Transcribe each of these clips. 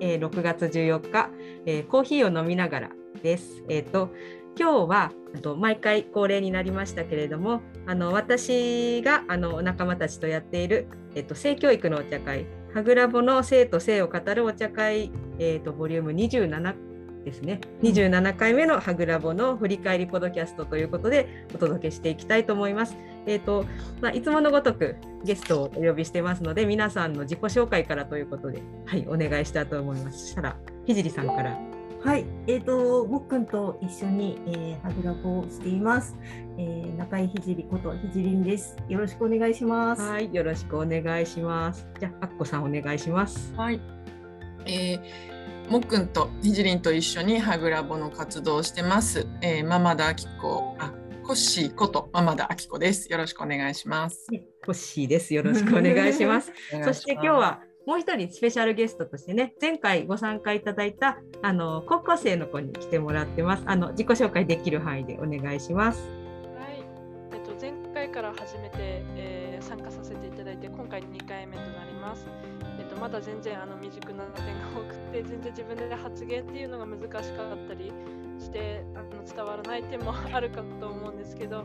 えー、6月14日、えー、コーヒーを飲みながらです。えっ、ー、と今日はと毎回恒例になりましたけれどもあの私があの仲間たちとやっている、えっと、性教育のお茶会はぐらぼの生と性を語るお茶会、えっと、ボリューム27ですね27回目のはぐらぼの振り返りポドキャストということでお届けしていきたいと思います。えーとまあ、いつものごとくゲストをお呼びしてますので皆さんの自己紹介からということで、はい、お願いしたいと思います。したらひじりさんからはい、えっ、ー、と、もっくんと一緒に、えー、はぐらぼをしています。えー、中井ひじりことひじりんです。よろしくお願いします。はい、よろしくお願いします。じゃあ、あっこさんお願いします。はい。えー、もっくんとひじりんと一緒にはぐらぼの活動をしてます。えー、ママダアキコ、あ、コッシーことママダアキコです。よろしくお願いします。コッシーです。よろしく お願いします。そして今日はもう一人スペシャルゲストとしてね、前回ご参加いただいたあの高校生の子に来てもらってます。あの自己紹介できる範囲でお願いします。はい、えっと前回から初めて、えー、参加させていただいて、今回2回目となります。えっとまだ全然あの未熟な点が多くて、全然自分で発言っていうのが難しかったりしてあの伝わらない点もあるかと思うんですけど。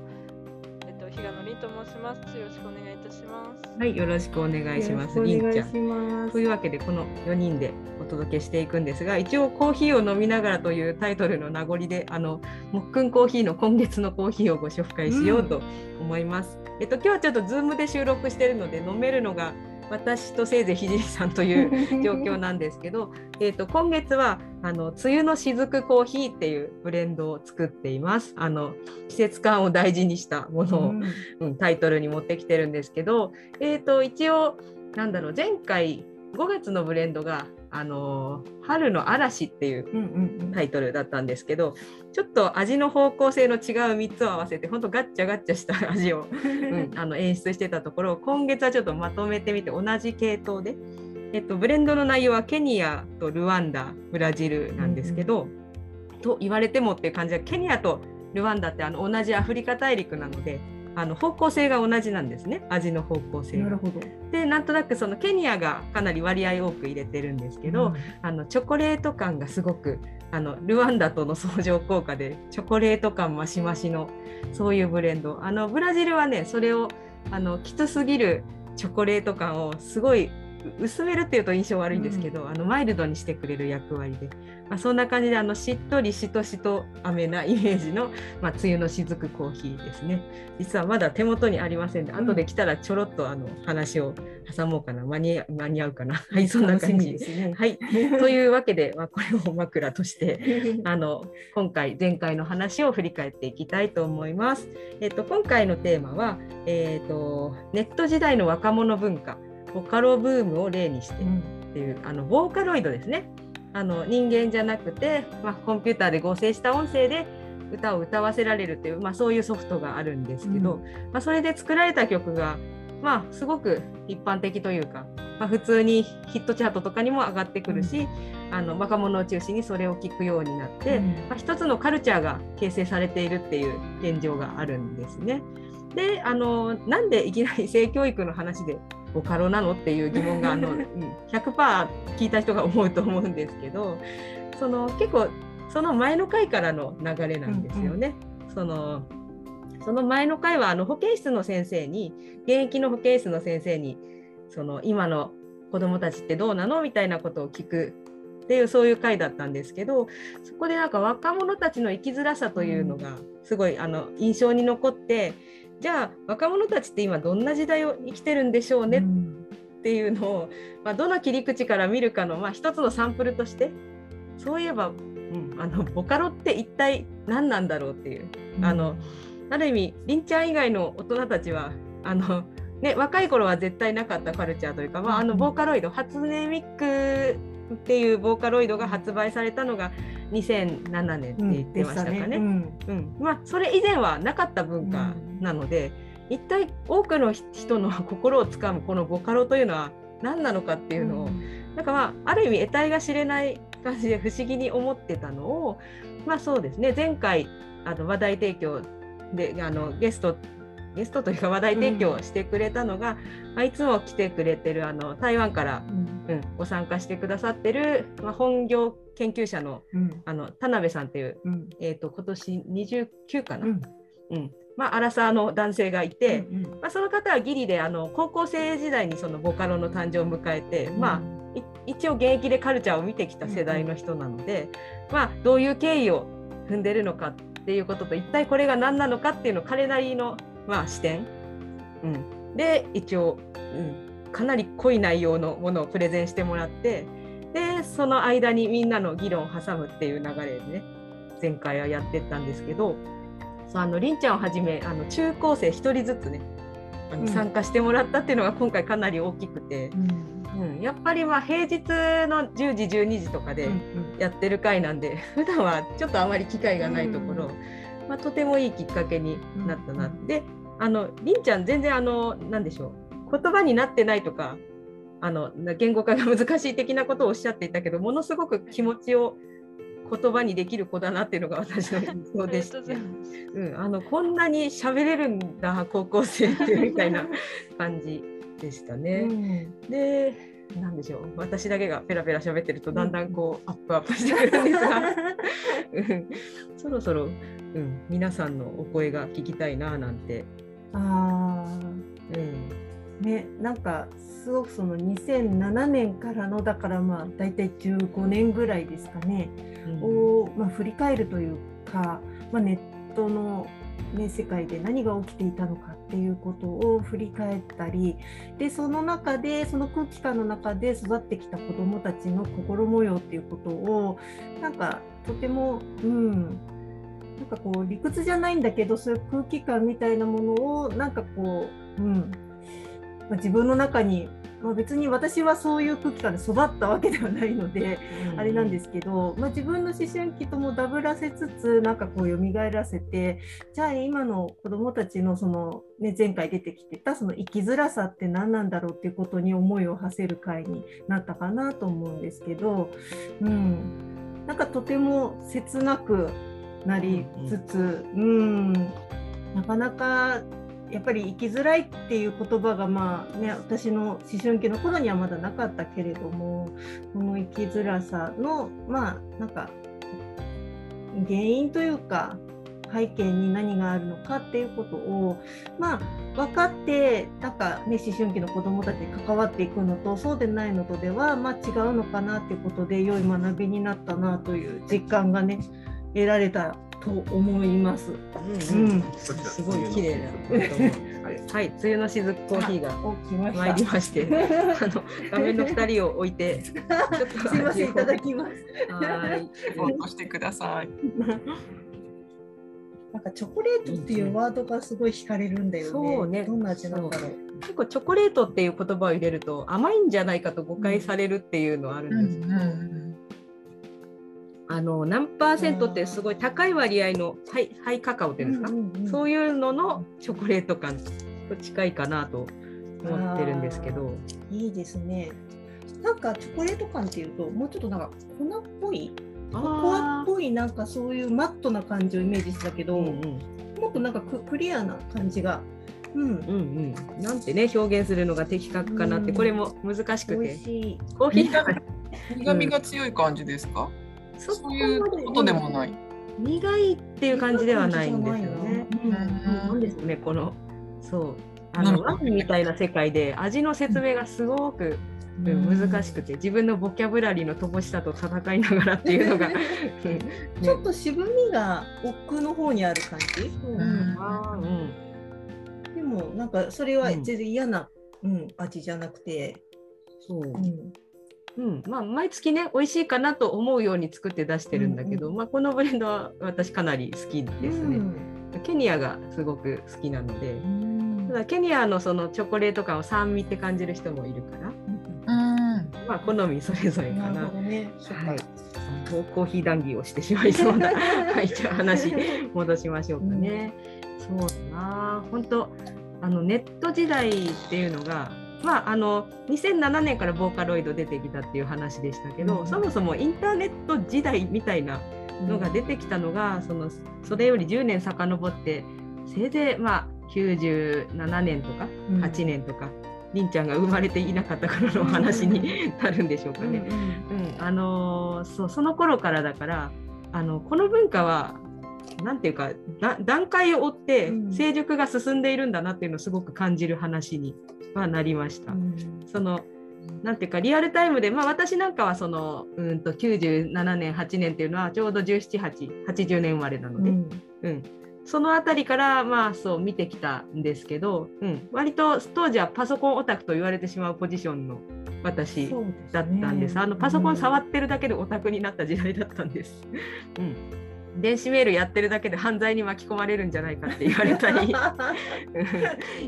と比嘉のりと申します。よろしくお願いいたします。はい、よろしくお願いします。りんちゃん。というわけでこの4人でお届けしていくんですが、一応コーヒーを飲みながらというタイトルの名残で、あのもっくんコーヒーの今月のコーヒーをご紹介しようと思います。うん、えっと今日はちょっとズームで収録しているので飲めるのが私とせいぜいひじりさんという 状況なんですけどえと今月はあの梅雨の雫コーヒーっていうブレンドを作っています。あの季節感を大事にしたものを、うん、タイトルに持ってきてるんですけど、えーと一応なんだろう前回5月のブレンドがあの春の嵐っていうタイトルだったんですけど、ちょっと味の方向性の違う3つを合わせて本当ガッチャガッチャした味を、うん、あの演出してたところ今月はちょっとまとめてみて同じ系統で、えっと、ブレンドの内容はケニアとルワンダブラジルなんですけど、うんうん、と言われてもっていう感じはケニアとルワンダってあの同じアフリカ大陸なのであの方向性が同じなんですね。味の方向性なるほど。でなんとなくそのケニアがかなり割合多く入れてるんですけど、うん、あのチョコレート感がすごくあのルワンダとの相乗効果でチョコレート感増し増しのそういうブレンド。あのブラジルはねそれをあのきつすぎるチョコレート感をすごい薄めるっていうと印象悪いんですけど、うん、あのマイルドにしてくれる役割で、まあ、そんな感じであのしっとりしとしと飴なイメージの、まあ、梅雨のしずくコーヒーですね。実はまだ手元にありませんで、うん、後で来たらちょろっとあの話を挟もうかな。間に間に合うかな。はいそんな感じ。ですね。はい、というわけで、まあ、これを枕として あの今回前回の話を振り返っていきたいと思います。えっと、今回のテーマは、えっと、ネット時代の若者文化ボカロブームを例にしてっていう、うん、あのボーカロイドですね。あの人間じゃなくて、まあ、コンピューターで合成した音声で歌を歌わせられるっていう、まあ、そういうソフトがあるんですけど、うん、まあ、それで作られた曲が、まあ、すごく一般的というか、まあ、普通にヒットチャートとかにも上がってくるし、うん、あの若者を中心にそれを聴くようになって、うん、まあ、一つのカルチャーが形成されているっていう現状があるんですね。であのなんでいきなり性教育の話でボカロなのっていう疑問があの100%聞いた人が思うと思うんですけどその結構その前の回からの流れなんですよね。うんうん、そのその前の回はあの保健室の先生に現役の保健室の先生にその今の子どもたちってどうなのみたいなことを聞くっていうそういう回だったんですけどそこでなんか若者たちの生きづらさというのがすごいあの印象に残ってじゃあ若者たちって今どんな時代を生きてるんでしょうねっていうのを、まあ、どの切り口から見るかの、まあ、一つのサンプルとしてそういえば、うん、あのボカロって一体何なんだろうっていう、うん、あのある意味りんちゃん以外の大人たちはあの、ね、若い頃は絶対なかったカルチャーというか、まあ、あのボーカロイド初音ミックっていうボーカロイドが発売されたのが2007年って言ってましたかね。うん、うん、まあ、それ以前はなかった文化なので、うん、一体多くの人の心をつかむこのボカロというのは何なのかっていうのを、うん、なんかまあある意味得体が知れない感じで不思議に思ってたのをまあそうですね。前回あの話題提供であのゲストゲストというか話題提供してくれたのが、うん、いつも来てくれてるあの台湾からうん、ご参加してくださってる、まあ、本業研究者のうん。あの田辺さんっていう、うん。えー、と今年29かな、うん。うん。まあ、アラサーの男性がいて、うんまあ、その方はギリであの高校生時代にそのボカロの誕生を迎えて、まあ、い一応現役でカルチャーを見てきた世代の人なので、まあ、どういう経緯を踏んでるのかっていうことと一体これが何なのかっていうのを彼なりの、まあ、視点、うん、で一応、うん、かなり濃い内容のものをプレゼンしてもらってでその間にみんなの議論を挟むっていう流れでね前回はやってったんですけどそうあのりんちゃんをはじめあの中高生1人ずつねあうん。の参加してもらったっていうのが今回かなり大きくて。うん。うん、やっぱりまあ平日の10時12時とかでやってる回なんで、普段はちょっとあまり機会がないところ、うんまあ、とてもいいきっかけになったな、うんであのりんちゃん全然あのなんでしょう。言葉になってないとかあの言語化が難しい的なことをおっしゃっていたけどものすごく気持ちを言葉にできる子だなっていうのが私の印象でして。がとうん、あのこんなに喋れるんだ高校生ってみたいな感じでしたね。でなんでしょう。私だけがペラペラ喋ってるとだんだんこうアップアップしてくるんですが、うん。そろそろ、うん、皆さんのお声が聞きたいななんて、あうん。ーねなんかすごくその2007年からのだからまあ大体15年ぐらいですかね、うん。を、まあ、振り返るというか、まあ、ネットの、ね、世界で何が起きていたのかっていうことを振り返ったりでその中でその空気感の中で育ってきた子どもたちの心模様っていうことをなんかとてもうんなんかこう理屈じゃないんだけどそういう空気感みたいなものをなんかこう、うんまあ、自分の中に、まあ、別に私はそういう空気感で育ったわけではないので、あれなんですけど、まあ、自分の思春期ともダブらせつつなんかこう蘇らせてじゃあ今の子どもたちのその、ね、前回出てきてたその生きづらさって何なんだろうっていうことに思いを馳せる回になったかなと思うんですけど、うん、なんかとても切なくなりつつ、うん、なかなかやっぱり生きづらいっていう言葉がまあね私の思春期の頃にはまだなかったけれどもこの生きづらさのまあなんか原因というか背景に何があるのかっていうことをまあ分かってなんかね思春期の子どもたちに関わっていくのとそうでないのとではまあ違うのかなっていうことで良い学びになったなという実感がね得られたと思います。うんうんうんすごい綺麗な。はい、梅雨のしずくコーヒーがお来ました。参りまして、あの画面の二人を置いて、ちょっとすいませんいただきます。はい。フォトしてください。なんかチョコレートっていうワードがすごい惹かれるんだよね。そうねどんな味なんだろう。結構チョコレートっていう言葉を入れると甘いんじゃないかと誤解されるっていうのはあるんですけど、あの何パーセントってすごい高い割合のハイハイカカオっていうんですか、そういういうののチョコレート感と近いかなと思ってるんですけど、いいですね。なんかチョコレート感っていうともうちょっとなんか粉っぽい、ココアっぽいなんかそういうマットな感じをイメージしたけど、うんうん。もっとなんかククリアな感じが。うん。うんうん、なんてね表現するのが的確かなって、うん。これも難しく美て味しい。コーヒーが苦味が強い感じですか、そこそういうことでもない。苦いっていう感じではないんですよね。うんなんですねこのそう。あのワインみたいな世界で味の説明がすごく、うん難しくて自分のボキャブラリーの乏しさと戦いながらっていうのが、うんねちょっと渋みが奥の方にある感じ？ううん。でもなんかそれはうん。全然嫌な、うん味じゃなくて。そう。うんうん。まあ、毎月ね美味しいかなと思うように作って出してるんだけど、うんまあ、このブレンドは私かなり好きですね。ケニアがすごく好きなのでうん。ただケニアのそのチョコレート感を酸味って感じる人もいるから、うん。まあ、好みそれぞれかな。るなね。はい。コーヒー談義をしてしまいそうな、はい、じゃあ話戻しましょうかね。そうだな。本当あのネット時代っていうのが、まあ、あの2007年からボーカロイド出てきたっていう話でしたけど、うん。そもそもインターネット時代みたいなのが出てきたのが、そのそれより10年遡ってせいぜいまあ97年とかうん。8年とかりんちゃんが生まれていなかった頃の話になるんでしょうかね。うん。あのーそうその頃からだからあのこの文化はなんていうかだ段階を追ってうん。成熟が進んでいるんだなっていうのをすごく感じる話にはなりました。そのなんていうかリアルタイムで、まあ、私なんかはそのうんと97年8年っていうのはちょうど1780年生まれなので、うん、その辺りからまあそう見てきたんですけど、うん、割と当時はパソコンオタクと言われてしまうポジションの私だったんです。あのパソコン触ってるだけでオタクになった時代だったんです。うん、電子メールやってるだけで犯罪に巻き込まれるんじゃないかって言われたり。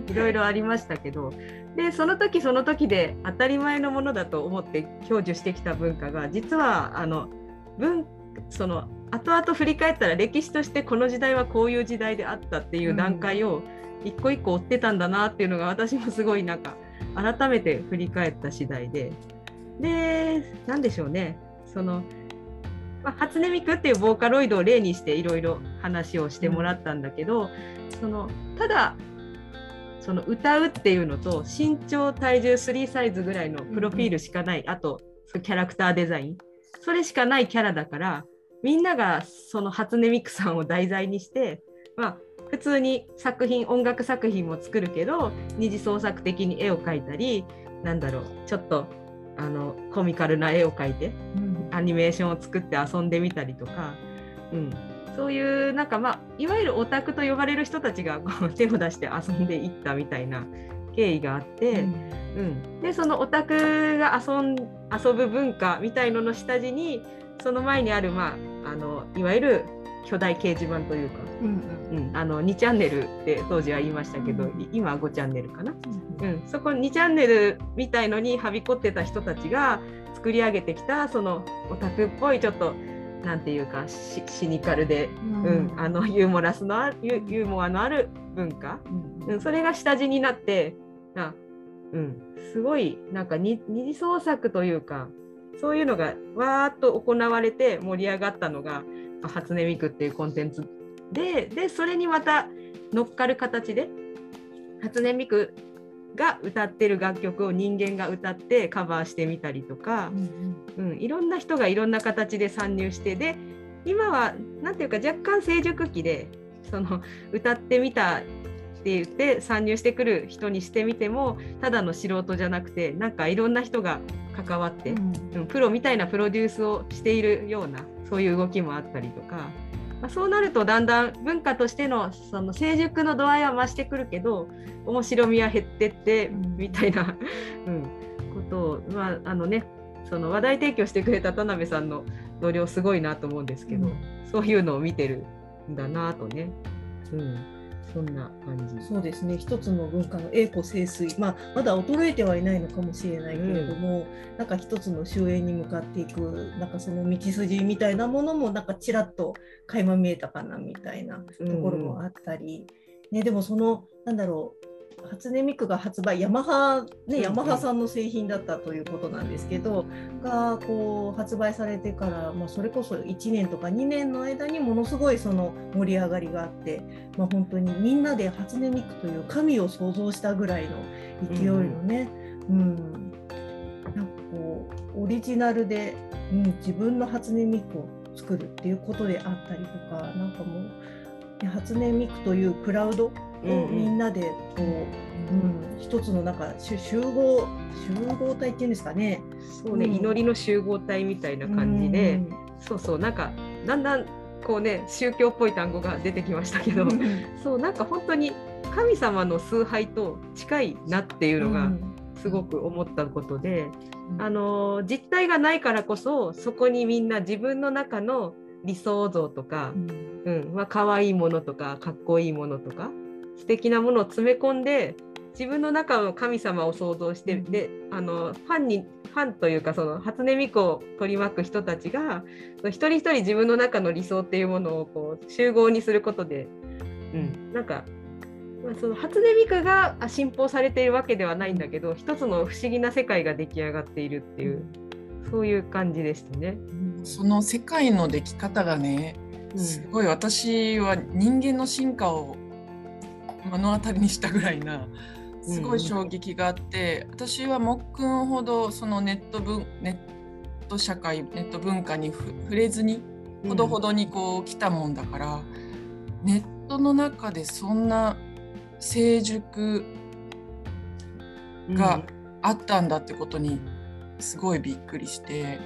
いろいろありましたけど。でその時その時で当たり前のものだと思って享受してきた文化が実はあの文その後々振り返ったら歴史としてこの時代はこういう時代であったっていう段階を一個一個追ってたんだなっていうのが私もすごいなんか改めて振り返った次第で。で何でしょうね。その、まあ、初音ミクっていうボーカロイドを例にしていろいろ話をしてもらったんだけど、そのただその歌うっていうのと身長体重3サイズぐらいのプロフィールしかない、あとキャラクターデザイン。それしかないキャラだからみんながその初音ミクさんを題材にして、まあ、普通に作品音楽作品も作るけど二次創作的に絵を描いたりなんだろうちょっとあのコミカルな絵を描いてアニメーションを作って遊んでみたりとか、うん、そういうなんかまあいわゆるオタクと呼ばれる人たちがこう手を出して遊んでいったみたいな経緯があって、うん、でそのオタクが遊ん遊ぶ文化みたいのの下地にその前にある、まあ、あのいわゆる巨大掲示板というか、うん、あの2チャンネルって当時は言いましたけど、うん。い今は5チャンネルかな、うん、そこ2チャンネルみたいのにはびこってた人たちが作り上げてきたそのオタクっぽいちょっとなんていうかシシニカルで、うん。あのユーモラスのあるユユーモアのある文化、うん、それが下地になってあ、うん、すごいなんか二二次創作というかそういうのがわーっと行われて盛り上がったのが「あ初音ミク」っていうコンテンツででそれにまた乗っかる形で初音ミクが歌ってる楽曲を人間が歌ってカバーしてみたりとか、うん、いろんな人がいろんな形で参入してで今は何ていうか若干成熟期でその歌ってみたって言って参入してくる人にしてみてもただの素人じゃなくてなんかいろんな人が関わって、うんプロみたいなプロデュースをしているようなそういう動きもあったりとか、まあ、そうなるとだんだん文化としてのその成熟の度合いは増してくるけど面白みは減ってってうんみたいな、うん、ことを、まああのね、その話題提供してくれた田辺さんの同僚すごいなと思うんですけど、うん。そういうのを見てるんだなとね、うん、そんな感じ。そうですね。一つの文化の栄枯盛衰、まあ、まだ衰えてはいないのかもしれないけれども、なんか一つの終焉に向かっていくなんかその道筋みたいなものもなんかちらっと垣間見えたかなみたいなところもあったり、ね、でもそのなんだろう初音ミクが発売ヤマハ、ね、うんヤマハさんの製品だったということなんですけど、がこう発売されてから、まあ、それこそ1年とか2年の間にものすごいその盛り上がりがあって、まあ、本当にみんなで初音ミクという神を想像したぐらいの勢いのね、うん。なんかこうオリジナルで、うん、自分の初音ミクを作るっていうことであったりとかなんかもう、ね初音ミクというクラウドをうんうん。みんなでこう、うん一つのなんか集集合集合体っていうんですかね。そうね、うん。祈りの集合体みたいな感じで、そうそうなんかだんだんこうね宗教っぽい単語が出てきましたけど、うんそうなんか本当に神様の崇拝と近いなっていうのがすごく思ったことで、うん。あの実体がないからこそそこにみんな自分の中の理想像とか、うんまあ可愛いものとかかっこいいものとか素敵なものを詰め込んで自分の中の神様を想像して、うん。であのファンにファンというかその初音ミクを取り巻く人たちが一人一人自分の中の理想っていうものをこう集合にすることで、うん、なんか、まあ、その初音ミクがあ信奉されているわけではないんだけど一つの不思議な世界が出来上がっているっていうそういう感じでしたね。その世界の出来方がねうん。すごい。私は人間の進化を目の当たりにしたぐらいなすごい衝撃があって、私はもっくんほどそのネット文ネット社会ネット文化にふ触れずにほどほどにこう来たもんだから、ネットの中でそんな成熟があったんだってことにすごいびっくりして。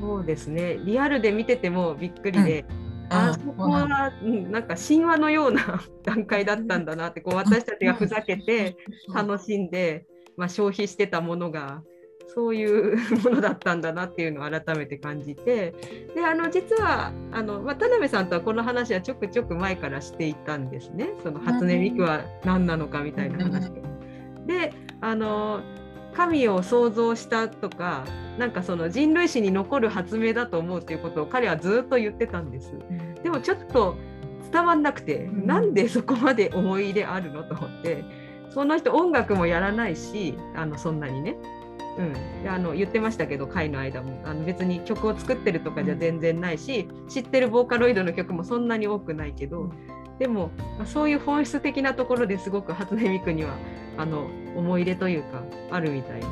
そうですね。リアルで見ててもびっくりで、あそこは、うん、なんか神話のような 段階だったんだなってこう私たちがふざけて楽しんで、まあ、消費してたものがそういう ものだったんだなっていうのを改めて感じてであの実はあの、まあ、田辺さんとはこの話はちょくちょく前からしていたんですね。その初音ミクは何なのかみたいな話を。であの神を創造したとかなんかその人類史に残る発明だと思うっていうことを彼はずっと言ってたんです。でもちょっと伝わんなくて、うん。なんでそこまで思い入れあるのと思ってその人音楽もやらないしあのそんなにね、うん、であの言ってましたけど会の間も。あの別に曲を作ってるとかじゃ全然ないし知ってるボーカロイドの曲もそんなに多くないけどでも、まあそういう本質的なところですごく初音ミクにはあの思い入れというかあるみたいで、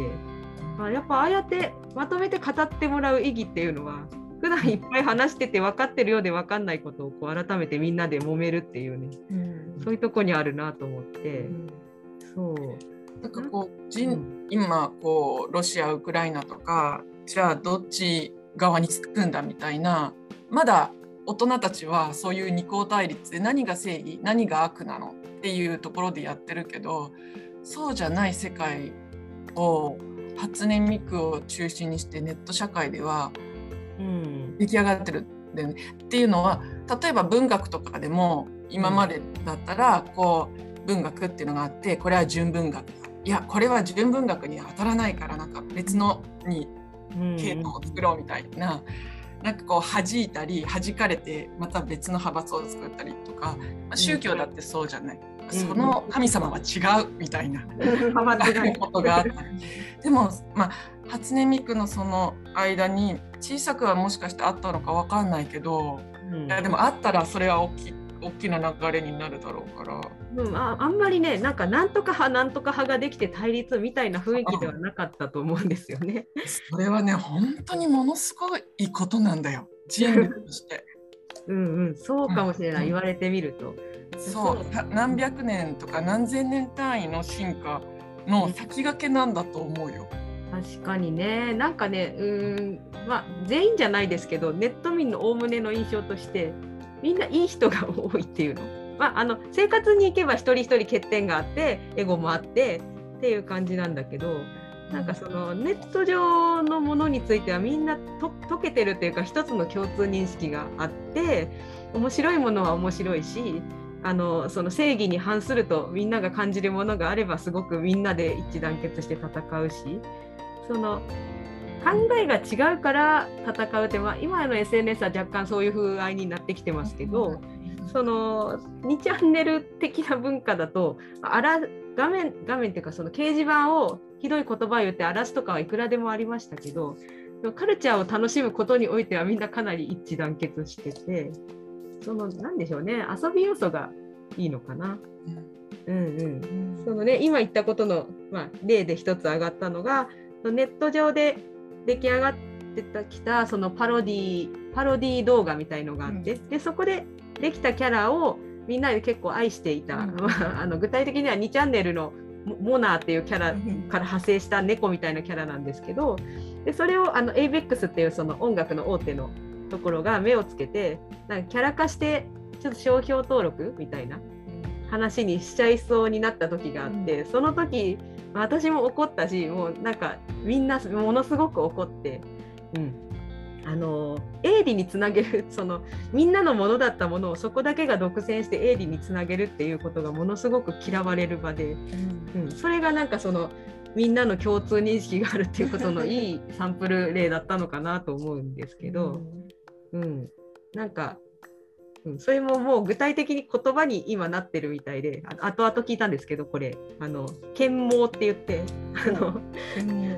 まあ、やっぱああやってまとめて語ってもらう意義っていうのは普段いっぱい話してて分かってるようで分かんないことをこう改めてみんなで揉めるっていうねそういうとこにあるなと思って、そう。なんかこう人うん。今こうロシアウクライナとかじゃあどっち側につくんだみたいなまだ大人たちはそういう二項対立で何が正義何が悪なのっていうところでやってるけどそうじゃない世界を初音ミクを中心にしてネット社会ではうん出来上がってるんだよね。っていうのは例えば文学とかでも今までだったらこう文学っていうのがあってこれは純文学だいやこれは純文学に当たらないからなんか別のにうん系統を作ろうみたいな。なんかこう弾いたり弾かれてまた別の派閥を作ったりとか、まあ宗教だってそうじゃない、その神様は違うみたいな、派閥がことがあったりでも、まあ、初音ミクのその間に小さくはもしかしてあったのかわかんないけどうん。いやでもあったらそれは大き大きな流れになるだろうから。うんああんまりねなんかなんとか派なんとか派ができて対立みたいな雰囲気ではなかったと思うんですよね。それはね本当にものすごいことなんだよ人類として。うんうんそうかもしれない、うん言われてみると。そうた何百年とか何千年単位の進化の先駆けなんだと思うよ。確かにねなんかねうーんまあ全員じゃないですけどネット民のおおむねの印象としてみんないい人が多いっていうの, まあ、あの生活に行けば一人一人欠点があってエゴもあってっていう感じなんだけどなんかそのネット上のものについてはみんなと解けてるっていうか一つの共通認識があって面白いものは面白いしあのその正義に反するとみんなが感じるものがあればすごくみんなで一致団結して戦うしその考えが違うから戦うって、まあ、今の SNS は若干そういう風合いになってきてますけど、その2チャンネル的な文化だとあら画面画面っていうかその掲示板をひどい言葉を言って荒らすとかはいくらでもありましたけどカルチャーを楽しむことにおいてはみんなかなり一致団結しててそのなんでしょうね遊び要素がいいのかな。うん。うん、そのね今言ったことの、まあ、例で一つ上がったのがネット上で出来上がってきたそのパロディパロディ動画みたいのがあって、でそこでできたキャラをみんなで結構愛していた、うん。まあ、あの具体的には2チャンネルのモモナーっていうキャラから派生した猫みたいなキャラなんですけどでそれをあの ABEX っていうその音楽の大手のところが目をつけてなんかキャラ化してちょっと商標登録みたいな話にしちゃいそうになった時があって、その時私も怒ったしもうなんかみんなものすごく怒って、うん、あの営利につなげる そのみんなのものだったものをそこだけが独占して営利につなげるっていうことがものすごく嫌われる場で、うん、それがなんかそのみんなの共通認識があるっていうことのいいサンプル例だったのかなと思うんですけど、うん、なんか、うん、それももう具体的に言葉に今なってるみたいであ後々聞いたんですけどこれ。あの剣謀って言ってあの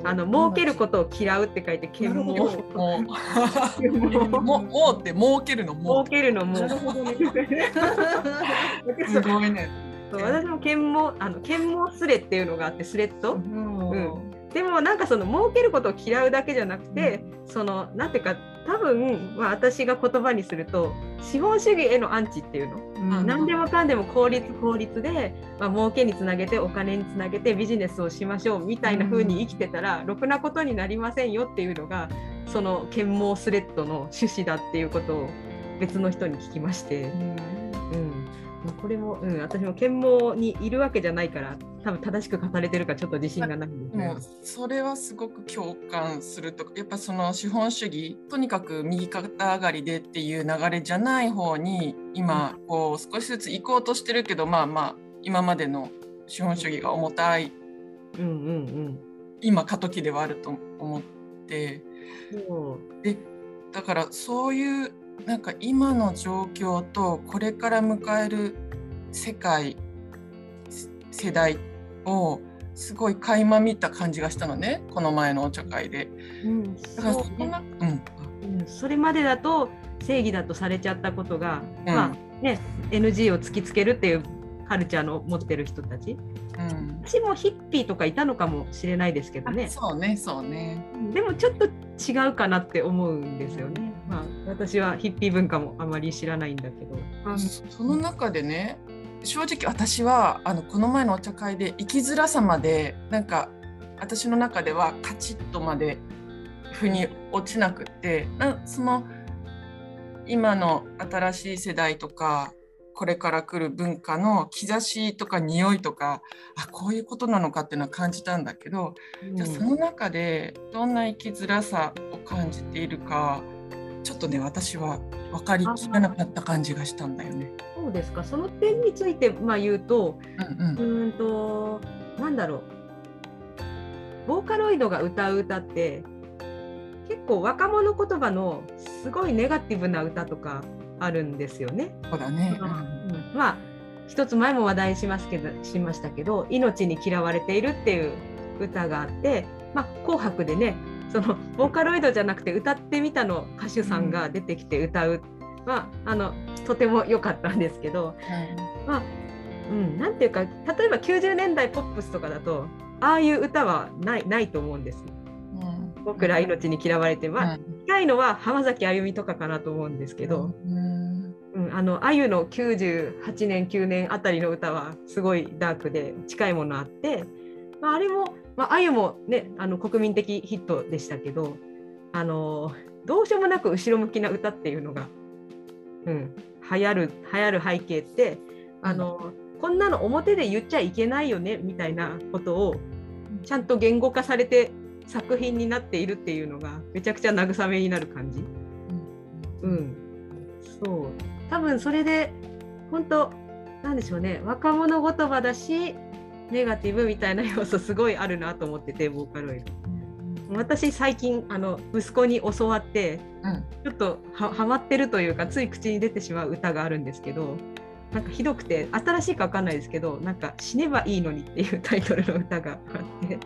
あの儲けることを嫌うって書いて剣謀なるもう剣謀ももうって儲けるのも。儲けるのも。なるほどね。すごいね。私も剣網あの剣網スレっていうのがあってスレッド、うん。でもなんかその儲けることを嫌うだけじゃなくて、そのなんていうか多分、まあ、私が言葉にすると資本主義へのアンチっていうの、うん。何でもかんでも効率効率で、まあ儲けにつなげてお金につなげてビジネスをしましょうみたいな風に生きてたら、ろくなことになりませんよっていうのがその剣網スレッドの趣旨だっていうことを別の人に聞きまして。うん。まあこれも、うん、私も剣網にいるわけじゃないから多分正しく語れてるかちょっと自信がないんで。すもがうそれはすごく共感するとやっぱその資本主義とにかく右肩上がりでっていう流れじゃない方に今こう少しずつ行こうとしてるけどまあまあ今までの資本主義が重たいうんうん今過渡期ではあると思って。でだからそういうなんか今の状況とこれから迎える世界せ世代をすごい垣間見た感じがしたのねこの前のお茶会で。うん。だからそれまでだと正義だとされちゃったことが、うん。まあね NG を突きつけるっていうカルチャーの持ってる人たち。うん。私もヒッピーとかいたのかもしれないですけどね。あそうねそうね。でもちょっと違うかなって思うんですよね、まあ、私はヒッピー文化もあまり知らないんだけど。そその中でね正直私はあのこの前のお茶会で生きづらさまでなんか私の中ではカチッとまで腑に落ちなくってなその今の新しい世代とかこれから来る文化の兆しとか匂いとかあこういうことなのかっていうのは感じたんだけど、じゃあその中でどんな生きづらさを感じているかちょっとね私は分かりきらなかった感じがしたんだよね。そうですか？その点についてまあ言うとうんうん。うーんとなんだろう。ボーカロイドが歌う歌って結構若者言葉のすごいネガティブな歌とかあるんですよね。そうだね。うん。まあ一つ前も話題にしますけどしましたけど「命に嫌われている」っていう歌があって、まあ、紅白でねそのボーカロイドじゃなくて歌ってみたの歌手さんが出てきて歌う、まあ、あのとても良かったんですけど、まあうん、なんていうか例えば90年代ポップスとかだとああいう歌はないないと思うんです。うん。僕ら命に嫌われて、まあ、近いのは浜崎あゆみとかかなと思うんですけど、うん。うん、あのあゆの98年9年あたりの歌はすごいダークで近いものあって、まあ、あれも、まあ、あゆもねあの国民的ヒットでしたけどあのどうしようもなく後ろ向きな歌っていうのが、うん、流行る流行る背景ってあの、こんなの表で言っちゃいけないよねみたいなことをちゃんと言語化されて作品になっているっていうのがめちゃくちゃ慰めになる感じ。うん、そう。多分それで本当なんでしょうね。若者言葉だしネガティブみたいな要素すごいあるなと思っててボーカロイド私最近あの息子に教わってうん。ちょっとははまってるというかつい口に出てしまう歌があるんですけどなんかひどくて新しいか分かんないですけどなんか「死ねばいいのに」っていうタイトルの歌があって。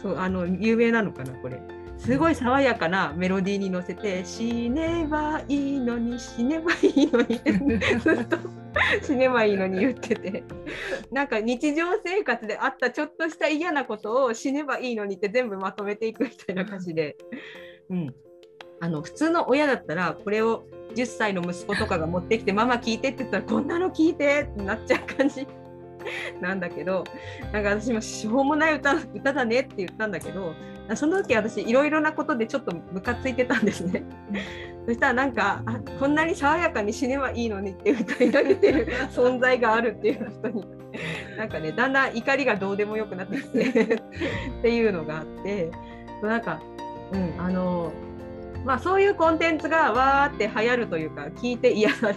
そうあの有名なのかなこれすごい爽やかなメロディーに乗せて「死ねばいいのに死ねばいいのに」って ずっと死ねばいいのに言ってて。なんか日常生活であったちょっとした嫌なことを死ねばいいのにって全部まとめていくみたいな歌詞で、うん、あの普通の親だったらこれを10歳の息子とかが持ってきて「ママ聞いて」って言ったら「こんなの聞いて」ってなっちゃう感じなんだけどなんか私もしょうもない歌歌だねって言ったんだけどその時私いろいろなことでちょっとムカついてたんですね。そしたらなんかあこんなに爽やかに死ねばいいのにって歌い上げてる 存在があるっていう人に。なんかねだんだん怒りがどうでもよくなってきてっていうのがあって。なんかうんあのまあそういうコンテンツがわーって流行るというか聞いて癒され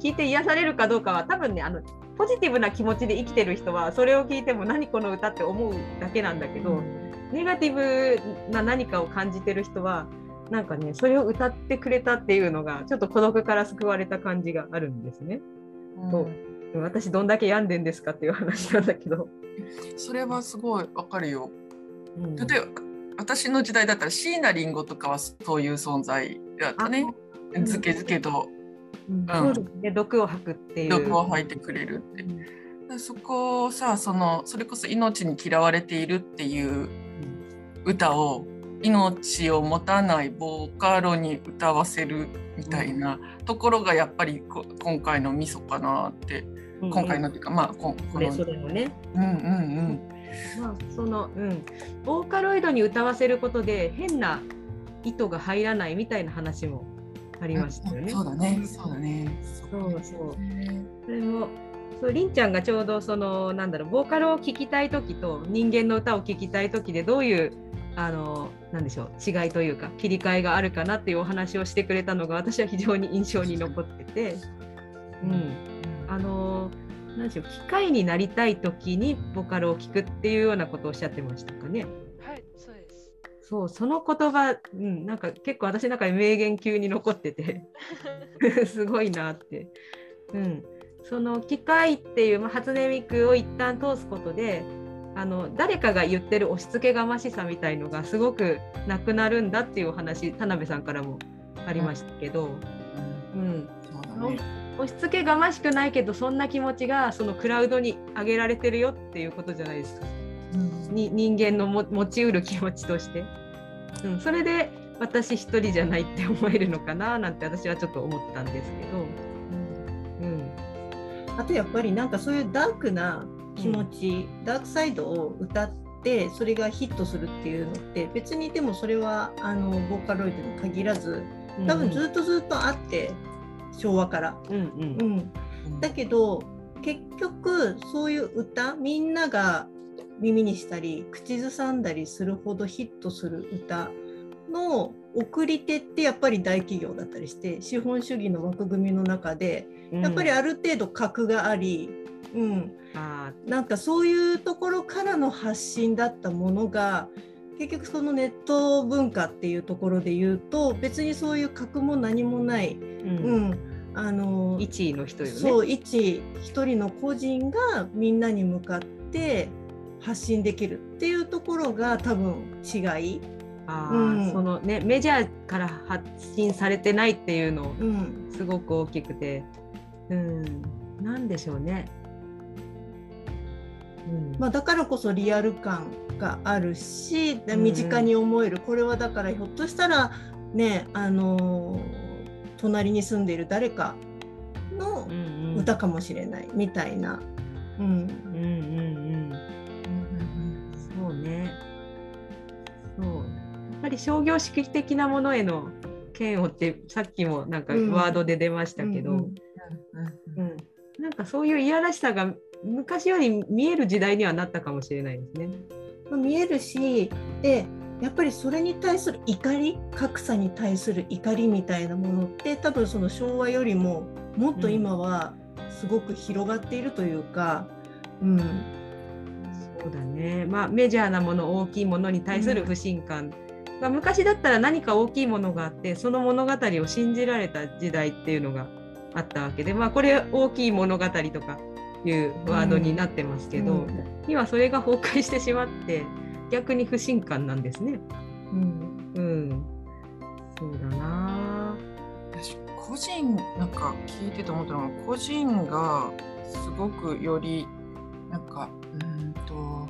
聞いて癒されるかどうかは多分ねあのポジティブな気持ちで生きてる人はそれを聞いても何この歌って思うだけなんだけど、ネガティブな何かを感じてる人はなんかねそれを歌ってくれたっていうのがちょっと孤独から救われた感じがあるんですね。と私どんだけ病んでんですかっていう話なんだけど。それはすごいわかるよ。うん例えば私の時代だったら椎名林檎とかはそういう存在だったね。うんずけずけと毒を吐くっていう。毒を吐いてくれるって。そこをさそのそれこそ命に嫌われているっていう歌を命を持たないボーカロに歌わせるみたいなところがやっぱりこ今回のミソかなって、今回のっていうかまあここれそれもね、うんうんまあ、そのうん。ボーカロイドに歌わせることで変な意図が入らないみたいな話もありうんましたよね。そうだね。そうだね。そうそう。ね。それもそうりんちゃんがちょうどそのなんだろうボーカルを聴きたい時と人間の歌を聴きたい時でどういうあのなんでしょう違いというか切り替えがあるかなっていうお話をしてくれたのが私は非常に印象に残ってて、うん、あのなんでしょう機械になりたい時にボカロを聴くっていうようなことをおっしゃってましたかね。はい、そうです。そうその言葉、うん、なんか結構私の中で名言級に残ってて すごいなって。うん、その機械っていう、まあ、初音ミクを一旦通すことであの誰かが言ってる押し付けがましさみたいのがすごくなくなるんだっていうお話田辺さんからもありましたけど、うん、そうだね。押し付けがましくないけどそんな気持ちがそのクラウドに上げられてるよっていうことじゃないですか。に人間のも持ちうる気持ちとして、うん、それで私一人じゃないって思えるのかななんて私はちょっと思ったんですけど、うん。あとやっぱりなんかそういうダークな気持ち、ダークサイドを歌ってそれがヒットするっていうのって別にでもそれはあのボーカロイドに限らず多分ずっとずっとあって昭和から。うん。うん。うん、だけど結局そういう歌みんなが耳にしたり口ずさんだりするほどヒットする歌の送り手ってやっぱり大企業だったりして資本主義の枠組みの中でやっぱりある程度格があり、うん、あなんかそういうところからの発信だったものが結局そのネット文化っていうところで言うと別にそういう格も何もない、ー、ううん。ん、あの1位の人よね。そう一一人の個人がみんなに向かって発信できるっていうところが多分違い、あーうん。そのねメジャーから発信されてないっていうのうん、すごく大きくて、うん、なんでしょうね。うん。まあ、だからこそリアル感があるしんうん。身近に思える、これはだからひょっとしたらねあのー隣に住んでいる誰かのうんうん。歌かもしれないみたいな。うん。うんうんうんぱり商業主義的なものへの嫌悪ってさっきもなんかうん。ワードで出ましたけど、ううんん。なんかそういういやらしさが昔より見える時代にはなったかもしれないですね。まあ見えるしでやっぱりそれに対する怒り格差に対する怒りみたいなものって多分その昭和よりももっと今はすごく広がっているというか、うん。そうだね。まあメジャーなもの大きいものに対する不信感が、昔だったら何か大きいものがあってその物語を信じられた時代っていうのがあったわけでまあこれ大きい物語とかいうワードになってますけど、うん今それが崩壊してしまって逆に不信感なんですね。うんうん。そうだな。私個人なんか聞いてて思ったのが個人がすごくよりなんかうーんと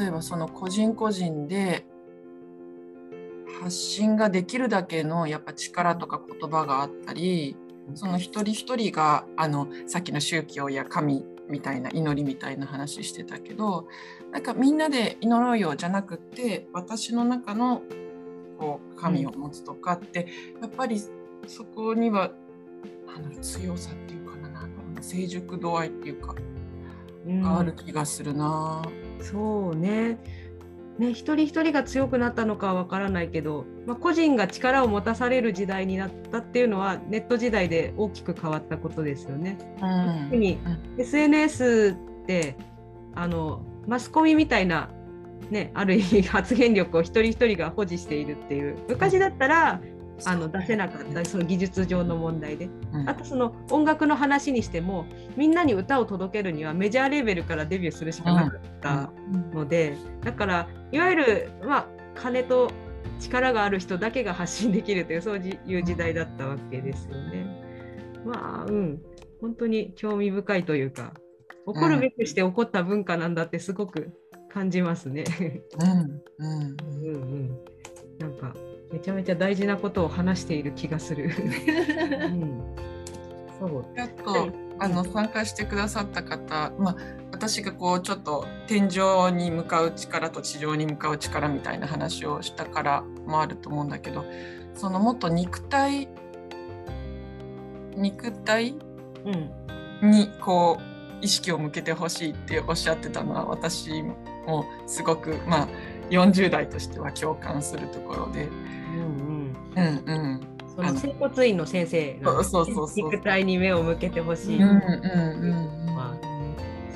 例えばその個人個人で発信ができるだけのやっぱ力とか言葉があったりその一人一人があのさっきの宗教や神みたいな祈りみたいな話してたけどなんかみんなで祈ろうよじゃなくって私の中のこう神を持つとかって、やっぱりそこにはあの強さっていうかな成熟度合いっていうかうんがある気がするな。そうね。ね、一人一人が強くなったのかはわからないけど、まあ、個人が力を持たされる時代になったっていうのはネット時代で大きく変わったことですよね。うん。特に SNS ってあのマスコミみたいな、ね、ある意味発言力を一人一人が保持しているっていう。昔だったらあの出せなかったその技術上の問題で。うん。あとその音楽の話にしてもみんなに歌を届けるにはメジャーレーベルからデビューするしかなかったので、だからいわゆる、まあ、金と力がある人だけが発信できるというそういう時代だったわけですよね。まあうん。本当に興味深いというか怒るべくして起こった文化なんだってすごく感じますね。うん。うん。うんうん、なんかめちゃめちゃ大事なことを話している気がする。うん、そう。あとあの参加してくださった方、まあ、私がこうちょっと天井に向かう力と地上に向かう力みたいな話をしたからもあると思うんだけどそのもっと肉体肉体うん。にこう意識を向けてほしいっておっしゃってたのは私もすごくまあ40代としては共感するところで、うんうん、うんうん。その整骨院の先生がそうそうそうそう。肉体に目を向けてほしい。うんうんうんまあ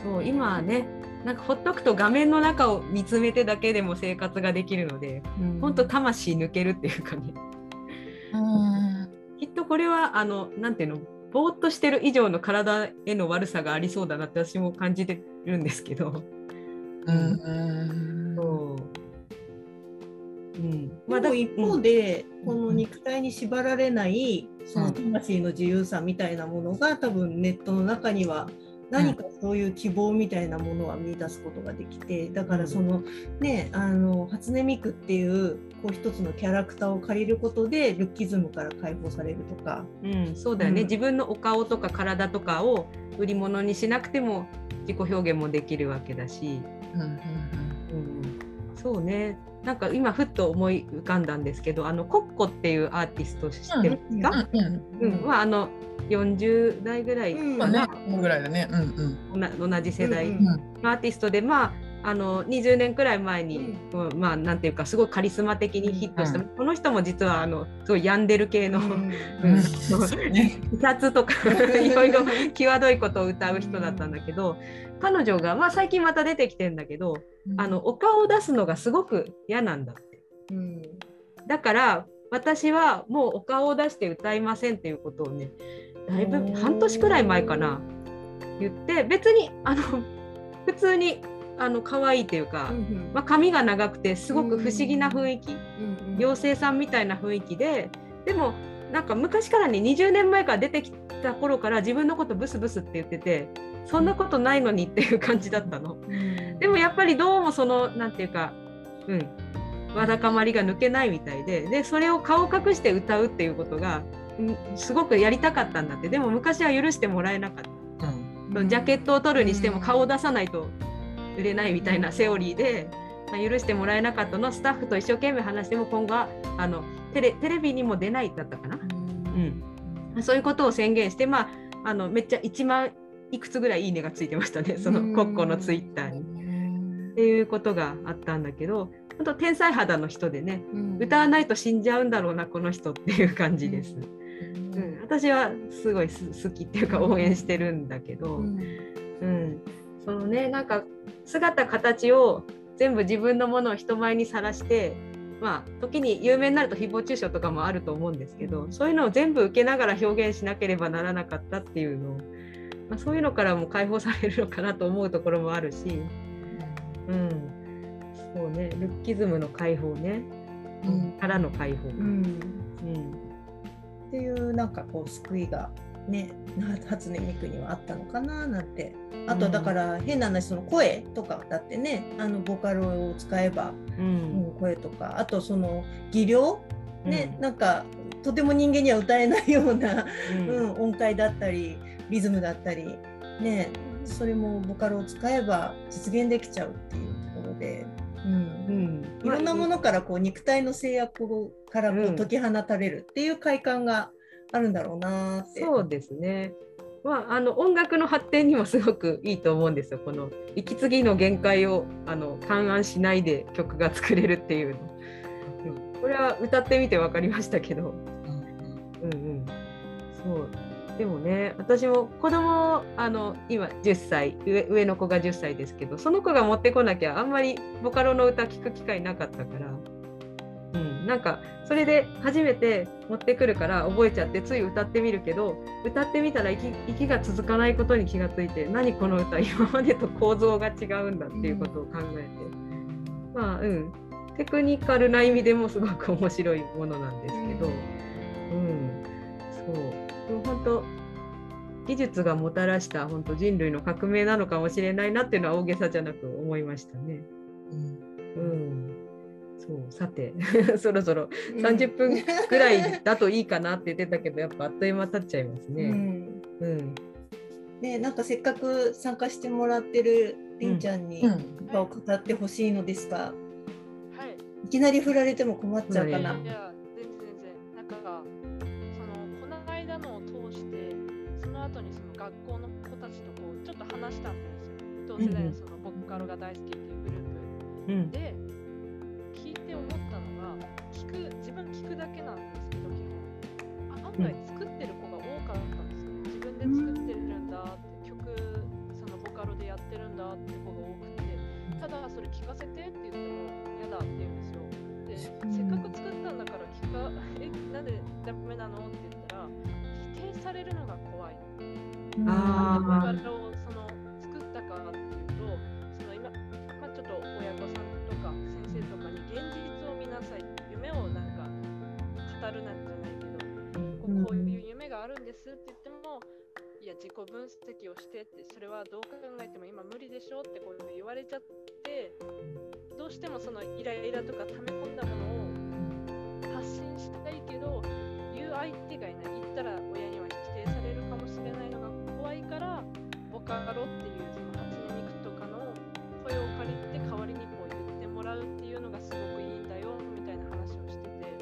そう今はねなんかほっとくと画面の中を見つめてだけでも生活ができるので本当魂抜けるっていうかね。うんきっとこれはあのなんていうの？ぼーっとしてる以上の体への悪さがありそうだなって私も感じてるんですけど。うんうん。そううん。まあ、でも一方で、このうん。肉体に縛られないその魂の自由さみたいなものが多分ネットの中には何かそういう希望みたいなものは見出すことができてだからそのねあの初音ミクっていうこう一つのキャラクターを借りることでルッキズムから解放されるとか。うん、そうだよね、うん。自分のお顔とか体とかを売り物にしなくても自己表現もできるわけだし、うんうん。うん、そうねなんか今ふっと思い浮かんだんですけどあのコッコっていうアーティスト知ってますか、うんうんまあ、あの40代ぐらい、うんまあね、このぐらいだね。うんうん。同じ世代うんのアーティストで、まああの20年くらい前に、うん。まあなんていうかすごいカリスマ的にヒットした、うんこの人も実はあのすごい病んでる系の、うん。自殺とか いろいろ際どいことを歌う人だったんだけど、彼女が、まあ、最近また出てきてんだけど、あのお顔を出すのがすごく嫌なんだって。うん。だから私はもうお顔を出して歌いませんっていうことをねだいぶ半年くらい前かな言って別にあの 普通にあの可愛いっていうか、まあ、髪が長くてすごく不思議な雰囲気、うん妖精さんみたいな雰囲気ででもなんか昔からね20年前から出てきた頃から自分のことブスブスって言っててそんなことないのにっていう感じだったの。うん。でもやっぱりどうもそのなんていうか、うん、わだかまりが抜けないみたいででそれを顔隠して歌うっていうことが、うん、すごくやりたかったんだって。でも昔は許してもらえなかった。うん。ジャケットを取るにしてもうん。顔を出さないと売れないみたいなセオリーで、まあ、許してもらえなかったの。をスタッフと一生懸命話しても今後はあのテレテレビにも出ないだったかな、うん、そういうことを宣言して、まあ、あのめっちゃ1万いくつぐらいいいねがついてましたね。そのコッコのツイッターに。っていうことがあったんだけど本当天才肌の人でね歌わないと死んじゃうんだろうなこの人っていう感じです。うん、私はすごいす好きっていうか応援してるんだけど、うん、そのねなんか姿形を全部自分のものを人前にさらしてまあ時に有名になると誹謗中傷とかもあると思うんですけどそういうのを全部受けながら表現しなければならなかったっていうのを、まあ、そういうのからも解放されるのかなと思うところもあるし、うん、そうね。ルッキズムの解放ね、うん。からの解放。うん。うん。っていうなんかこう救いがねな初音ミクにはあったのかななんて。あとだから変な話その声とかだってねあのボカロを使えば、ううんん、声とか。あとその技量ね、うん。なんかとても人間には歌えないような、うん。うん、音階だったりリズムだったりねそれもボカロを使えば実現できちゃうっていうところで。うんうんいろんなものからこう肉体の制約からこううん解き放たれるっていう快感があるんだろうなーって。そうですね。まあ、あの音楽の発展にもすごくいいと思うんですよ。この息継ぎの限界をあの勘案しないで曲が作れるっていうの。うんこれは歌ってみて分かりましたけど。うんうん。そう。でもね、私も子供あの今10歳上、上の子が10歳ですけど、その子が持ってこなきゃあんまりボカロの歌聞く機会なかったから。うん、なんかそれで初めて持ってくるから覚えちゃってつい歌ってみるけど歌ってみたら息息が続かないことに気がついて何この歌今までと構造が違うんだっていうことを考えて、まあうん。テクニカルな意味でもすごく面白いものなんですけど、うん、そう。本当技術がもたらした本当人類の革命なのかもしれないなっていうのは大げさじゃなく思いましたね。うん、うんそうさて そろそろ30分ぐらいだといいかなって言ってたけどやっぱあっという間経っちゃいますね。うんうんね、なんかせっかく参加してもらってるりんちゃんに語ってほしいのですが、はい。いきなり振られても困っちゃうかな。うんい学校の子たちとこう、ちょっと話したん。ですよ。同世代のそのボカロが大好きっていうグループ。で、聞いて思ったのが、聞く、自分聞くだけなん。ですけど、基本。あ案外作ってる子が多かったん。ですよ。自分で作ってるん。だって、曲、そのボカロでやってるん。だって子が多くて、ただそれ聞かせてって言っても嫌だって言うん。ですよ。で、せっかく作ったん。だから聞か、え、なん。でダメなのって言ったら、されるのが怖い。あーなん。でボカロをその作ったかっていうと、その今、まあ、ちょっと親御さんとか先生とかに現実を見なさい、夢をなんか語るなんじゃないけど、こうこういう夢があるんですって言っても、いや、自己分析をしてって、それはどう考えても今無理でしょってこう言われちゃって、どうしてもそのイライラとか溜め込んだものを発信したいけど、言う相手がいない、言ったら親にボカロっていうその初音ミクとかの声を借りて代わりにこう言ってもらうっていうのがすごくいいんだよみたいな話をしてて。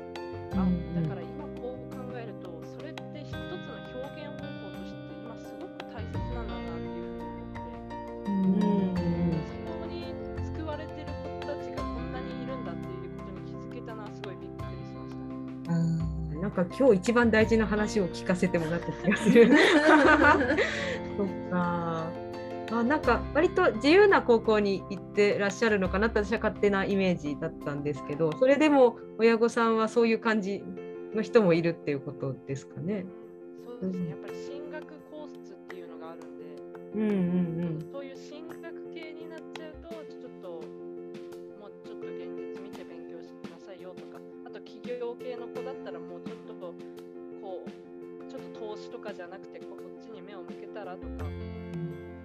あだから今こう考えるとそれって一つの表現方法として今すごく大切なんだなっていうふうに思って。うんなんか今日一番大事な話を聞かせてもらった気がする。あなんか割と自由な高校に行ってらっしゃるのかなって私は勝手なイメージだったんですけどそれでも親御さんはそういう感じの人もいるっていうことですかね。そうですね。やっぱり進学コースっていうのがあるんで、うんうんそういう進学系になっちゃうとちょっともうちょっと現実見て勉強しなさいよとかあと企業系の子だったらもうちょっとこうちょっと投資とかじゃなくてこっちに目を向けたらとか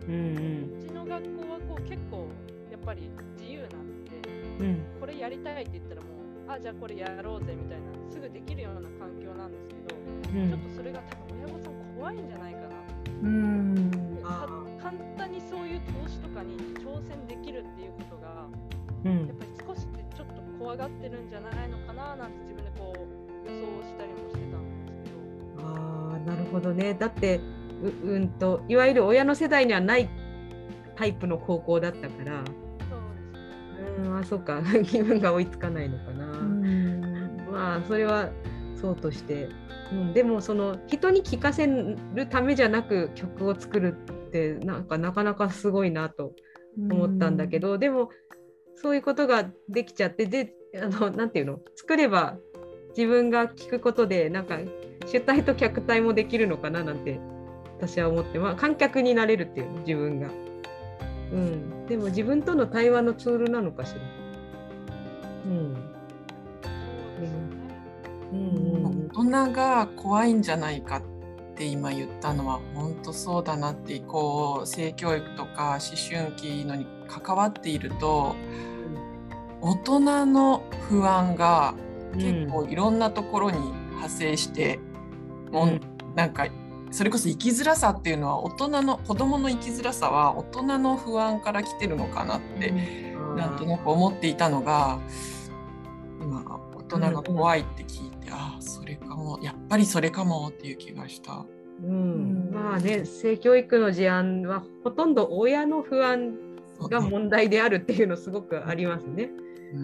うんうん。うちの学校はこう結構やっぱり自由なんでうん。これやりたいって言ったらもうあじゃあこれやろうぜみたいなすぐできるような環境なんですけどうん。ちょっとそれが多分親御さん怖いんじゃないかな。うん。簡単にそういう投資とかに挑戦できるっていうことがうん。やっぱり少しでちょっと怖がってるんじゃないのかななんて自分でこう予想したりもしてたんですけど。あーなるほどね。だってううんといわゆる親の世代にはないタイプの高校だったから。そうですね。うんあそうか。気分が追いつかないのかな。まあそれはそうとして、うん、でもその人に聞かせるためじゃなく曲を作るってなんかなかなかすごいなと思ったんだけど、でもそういうことができちゃってであのなんていうの？作れば自分が聞くことでなんか主体と客体もできるのかななんて私は思って、まあ、観客になれるっていうの自分が。うん、でも自分との対話のツールなのかしら。うん。大人が怖いんじゃないかって今言ったのは本当そうだなってこう性教育とか思春期のに関わっていると大人の不安が結構いろんなところに派生して、もうなんかそれこそ生きづらさっていうのは大人の子供の生きづらさは大人の不安から来てるのかなってなんとなく思っていたのが今大人が怖いって聞いて、ああそれかもやっぱりそれかもっていう気がした。うん、まあね性教育の事案はほとんど親の不安が問題であるっていうのすごくありますね。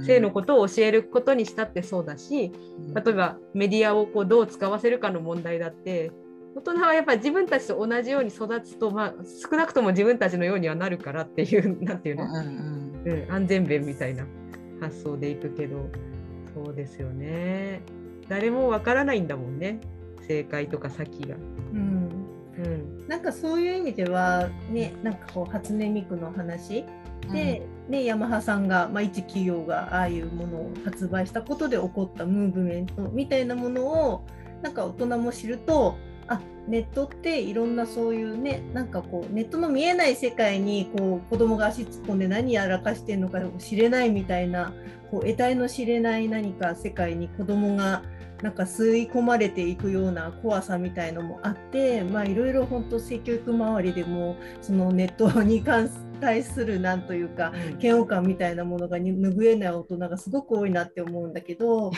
性のことを教えることにしたってそうだし例えばメディアをこうどう使わせるかの問題だって大人はやっぱり自分たちと同じように育つと、まあ、少なくとも自分たちのようにはなるからっていう なんていうの、うんうんうん、安全弁みたいな発想でいくけどそうですよね。誰もわからないんだもんね。正解とか先が。うん。うん。なんかそういう意味ではねなんかこう初音ミクの話。うん。で、ね、ヤマハさんが、まあ、一企業がああいうものを発売したことで起こったムーブメントみたいなものをなんか大人も知るとあネットっていろんなそういうねなんかこうネットの見えない世界にこう子供が足突っ込んで何やらかしてるのか知れないみたいなこう得体の知れない何か世界に子供がなんか吸い込まれていくような怖さみたいのもあってまあいろいろ本当性教育周りでもそのネットに関対するなんというか嫌悪感みたいなものが拭えない大人がすごく多いなって思うんだけど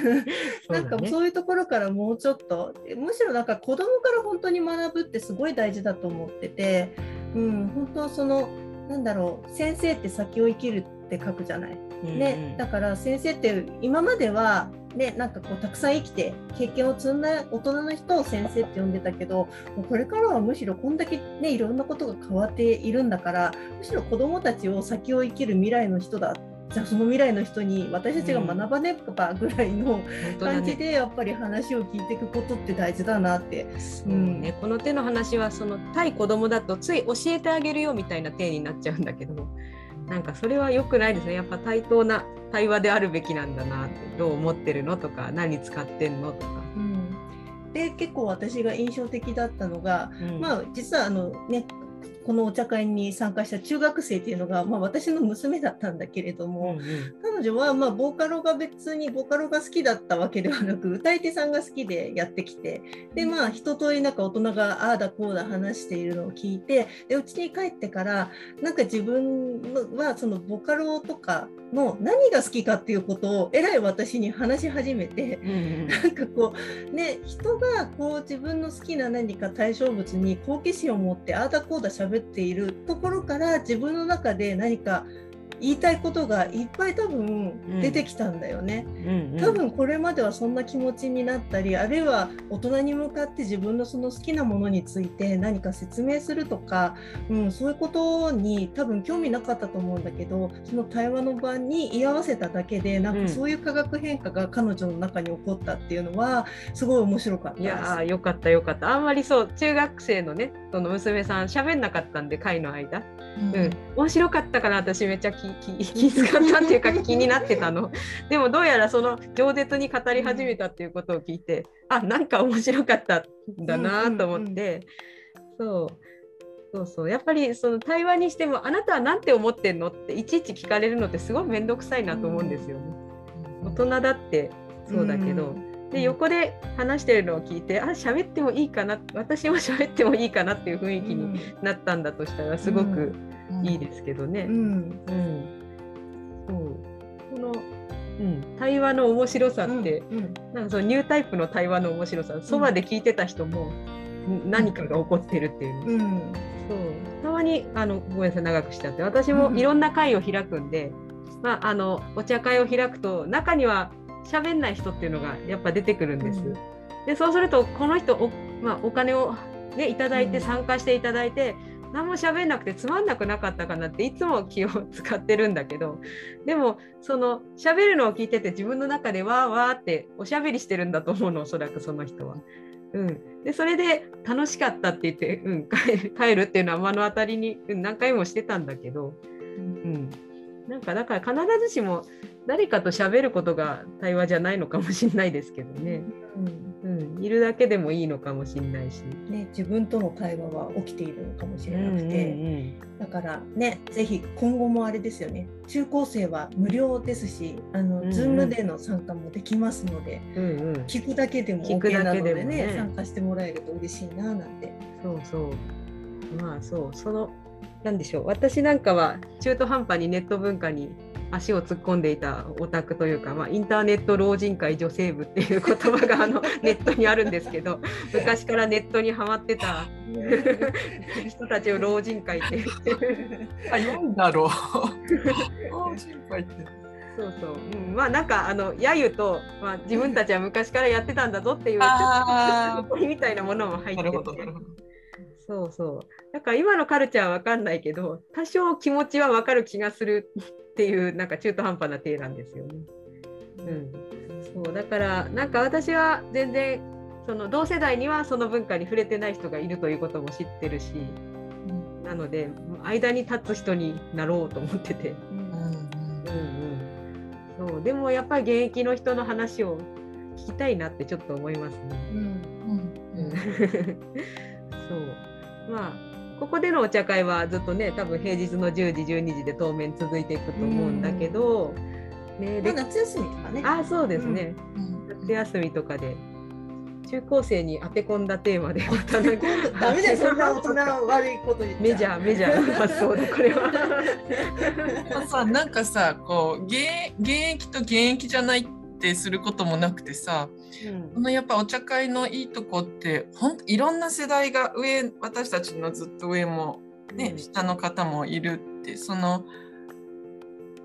なんかそういうところからもうちょっとむしろなんか子供から本当に学ぶってすごい大事だと思ってて、うん、本当そのなんだろう先生って先を生きるって書くじゃない。ね、だから先生って今まではね、なんかこうたくさん生きて経験を積んだ大人の人を先生って呼んでたけどもうこれからはむしろこんだけ、ね、いろんなことが変わっているんだからむしろ子どもたちを先を生きる未来の人だじゃあその未来の人に私たちが学ばねばぐらいの感じでやっぱり話を聞いていくことって大事だなって。うん。ね、この手の話はその対子供だとつい教えてあげるよみたいな手になっちゃうんだけどなんかそれは良くないですね。やっぱ対等な対話であるべきなんだなってどう思ってるのとか何使ってんのとか。うん、で結構私が印象的だったのが、うん、まあ実はあのねこのお茶会に参加した中学生っていうのが、まあ、私の娘だったんだけれども、うんうん、彼女はまあボーカロが別にボカロが好きだったわけではなく歌い手さんが好きでやってきてでまあ一通りなんか大人がああだこうだ話しているのを聞いてでうちに帰ってからなんか自分はそのボカロとかの何が好きかっていうことをえらい私に話し始めて、うんうん、なんかこうね人がこう自分の好きな何か対象物に好奇心を持ってああだこうだ喋っているところから自分の中で何か言いたいことがいっぱい多分出てきたんだよね、うんうん、多分これまではそんな気持ちになったりあるいは大人に向かって自分のその好きなものについて何か説明するとか、うん、そういうことに多分興味なかったと思うんだけどその対話の場に居合わせただけでなんかそういう化学変化が彼女の中に起こったっていうのはすごい面白かったいやよかったよかった。あんまりそう中学生のねその娘さん喋んなかったんで会の間、うん、うん、面白かったかな私めっちゃ気 気気遣ったっていうか気になってたの。でもどうやらその饒舌に語り始めたっていうことを聞いてあなんか面白かったんだなと思って、そう。そうそう。やっぱりその対話にしてもあなたは何て思ってんのっていちいち聞かれるのってすごい面倒くさいなと思うんですよね。大人だってそうだけど、で横で話してるのを聞いてあ喋ってもいいかな私も喋ってもいいかなっていう雰囲気になったんだとしたらすごくいいですけどね。うん、うん。そう。この、うん、対話の面白さって、うん。うん、なんかそのニュータイプの対話の面白さそばで聞いてた人も何かが起こってるっていう、うん、そう。たまにあのごめんなさい長くしちゃって私もいろんな会を開くんで、まあ、あのお茶会を開くと中には喋んない人っていうのがやっぱ出てくるんです。でそうするとこの人お,、まあ、お金を、ね、いただいて参加していただいて、何も喋んなくてつまんなくなかったかなっていつも気を使ってるんだけどでもその喋るのを聞いてて自分の中でわーわーっておしゃべりしてるんだと思うのおそらくその人は。うん、でそれで楽しかったって言って、うん、帰るっていうのは目の当たりに、うん、何回もしてたんだけど、うん、なんかだから必ずしも誰かと喋ることが対話じゃないのかもしれないですけどね。うん。うん、いるだけでもいいのかもしれないし、ね、自分との対話は起きているのかもしれなくて、うんうんうん、だからねぜひ今後もあれですよね。中高生は無料ですしあの、うんうん、Zoom での参加もできますので、うんうん、聞くだけでも OK なのでね、ね、参加してもらえると嬉しいななんて。そうそう。まあそう。そのなんでしょう。私なんかは中途半端にネット文化に足を突っ込んでいたオタクというか、まあ、インターネット老人会女性部っていう言葉があの ネットにあるんですけど昔からネットにはまってた人たちを老人会って。あなんだろう。老人会って。そうそう、うん、まあなんかあの揶揄と、まあ、自分たちは昔からやってたんだぞっていうみたいなものも入ってて。そうそう。だから今のカルチャーは分かんないけど多少気持ちは分かる気がするっていうなんか中途半端な体なんですよね。うん、そうだからなんか私は全然その同世代にはその文化に触れてない人がいるということも知ってるし、うん、なので間に立つ人になろうと思ってて、うんうん、そうでもやっぱり現役の人の話を聞きたいなってちょっと思いますね。うんうん。そう。まあここでのお茶会はずっとね多分平日の10時12時で当面続いていくと思うんだけど、ねまあ夏休みとかね。あそうですね、うん。夏休みとかで中高生に当て込んだテーマでまたなんかダメだよ、そんな大人悪いこと言っメジャーメジャーな発想だこれは。さなんかさこう現現役と現役じゃないってすることもなくてさこのやっぱお茶会のいいとこってほんいろんな世代が上私たちのずっと上もね、うん。下の方もいるってその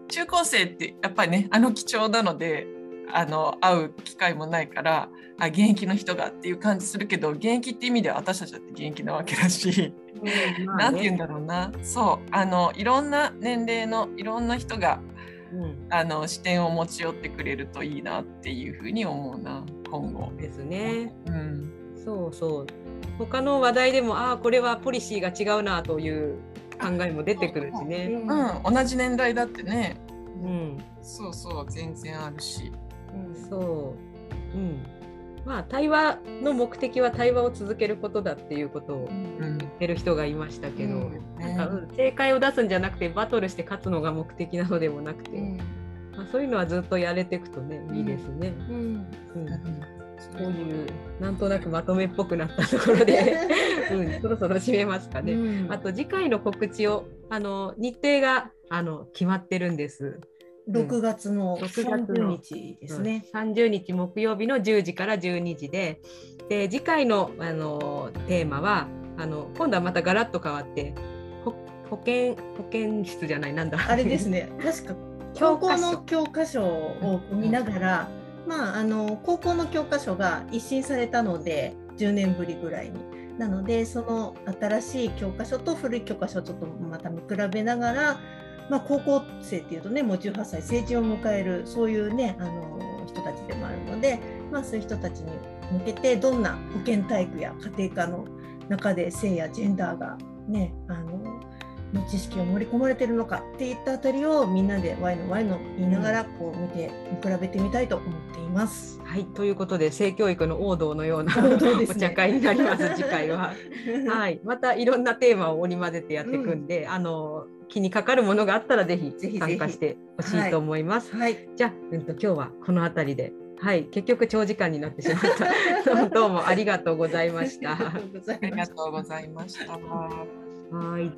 中高生ってやっぱりねあの貴重なのであの会う機会もないからあ現役の人がっていう感じするけど現役って意味では私たちだって現役なわけだし。うんなんて言うんだろうな。そうあのいろんな年齢のいろんな人がうんあの視点を持ち寄ってくれるといいなっていうふうに思うな今後。ですね。うんそうそう。他の話題でもああこれはポリシーが違うなという考えも出てくるしね。うん、同じ年代だってねうん、そうそう全然あるし。そう。うん。まあ対話の目的は対話を続けることだっていうことをうん。言ってる人がいましたけど、うん。なんか、うん、正解を出すんじゃなくてバトルして勝つのが目的なのでもなくて、まあ、そういうのはずっとやれていくとねいいですね。うん。うん。そこういうなんとなくまとめっぽくなったところで、うん、そろそろ締めますかね。うん。あと次回の告知をあの日程があの決まってるんです。6月の6月30の日ですね。うん。30日木曜日の10時から12時で。で次回のあのテーマはあの今度はまたガラッと変わってほ保健保健室じゃないなんだ。あれですね、確か教科書高校の教科書。を見ながら、まあ、あの高校の教科書が一新されたので10年ぶりぐらいに。なのでその新しい教科書と古い教科書をちょっとまた見比べながら、まあ、高校生っていうとねもう18歳成人を迎えるそういうねあの人たちでもあるので、まあ、そういう人たちに向けてどんな保健体育や家庭科の中で性やジェンダーがねあのの知識を盛り込まれているのかっていったあたりをみんなでワイのワイの言いながらこう見て見比べてみたいと思っています。はい。ということで性教育の王道のようなね。お茶会になります次回は。はい、またいろんなテーマを織り交ぜてやっていくんで、あの気にかかるものがあったらぜひ参加してほしいと思います。はい、じゃあ、うん、と今日はこの辺りで、はい、結局長時間になってしまった。どうもありがとうございました。ありがとうございありましたがとうございました。はい。